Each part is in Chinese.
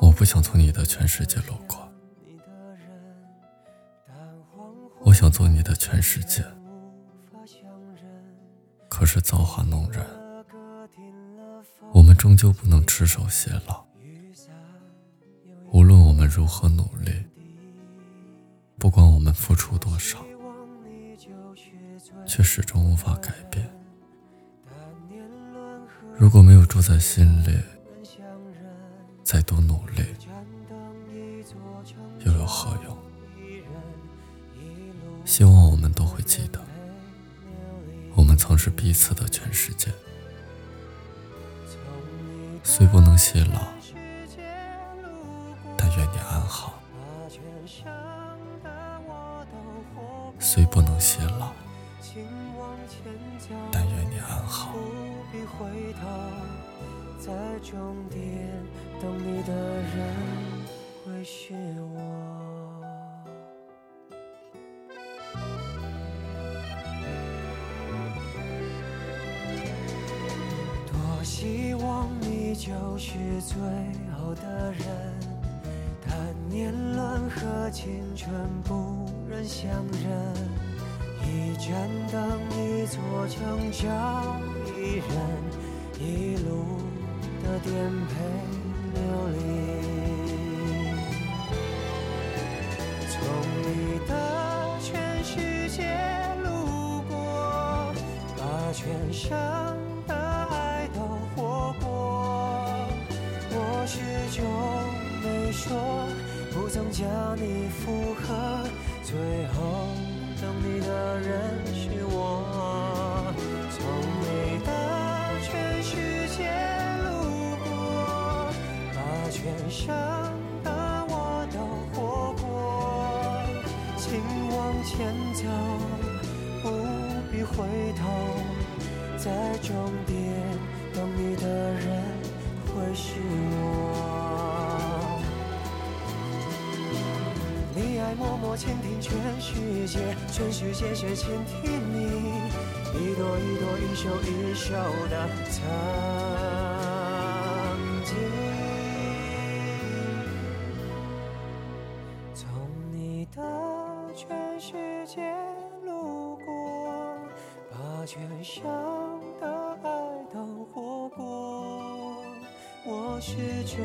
我不想从你的全世界路过，我想做你的全世界。可是造化弄人，我们终究不能执手偕老。无论我们如何努力，不管我们付出多少，却始终无法改变。如果没有住在心里，再多努力又有何用？希望我们都会记得，我们曾是彼此的全世界。虽不能偕老，但愿你安好。虽不能偕老，但愿你安好。在终点等你的人会是我。多希望你就是最后的人，但年轮和青春不忍相认，一盏灯，一座城，找一人。一路的颠沛流离，从你的全世界路过，把全生的爱都活过。我始终没说，不曾将你附和，最后等你的人是我。人生的我都活过，请往前走，不必回头，在终点等你的人会是我。你爱默默倾听全世界，全世界却倾听你，一朵一朵，一首一首的曾经。的全世界路过，把全生的爱都活过。我始终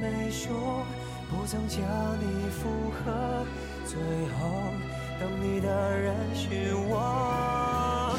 没说，不曾将你附和，最后等你的人是我。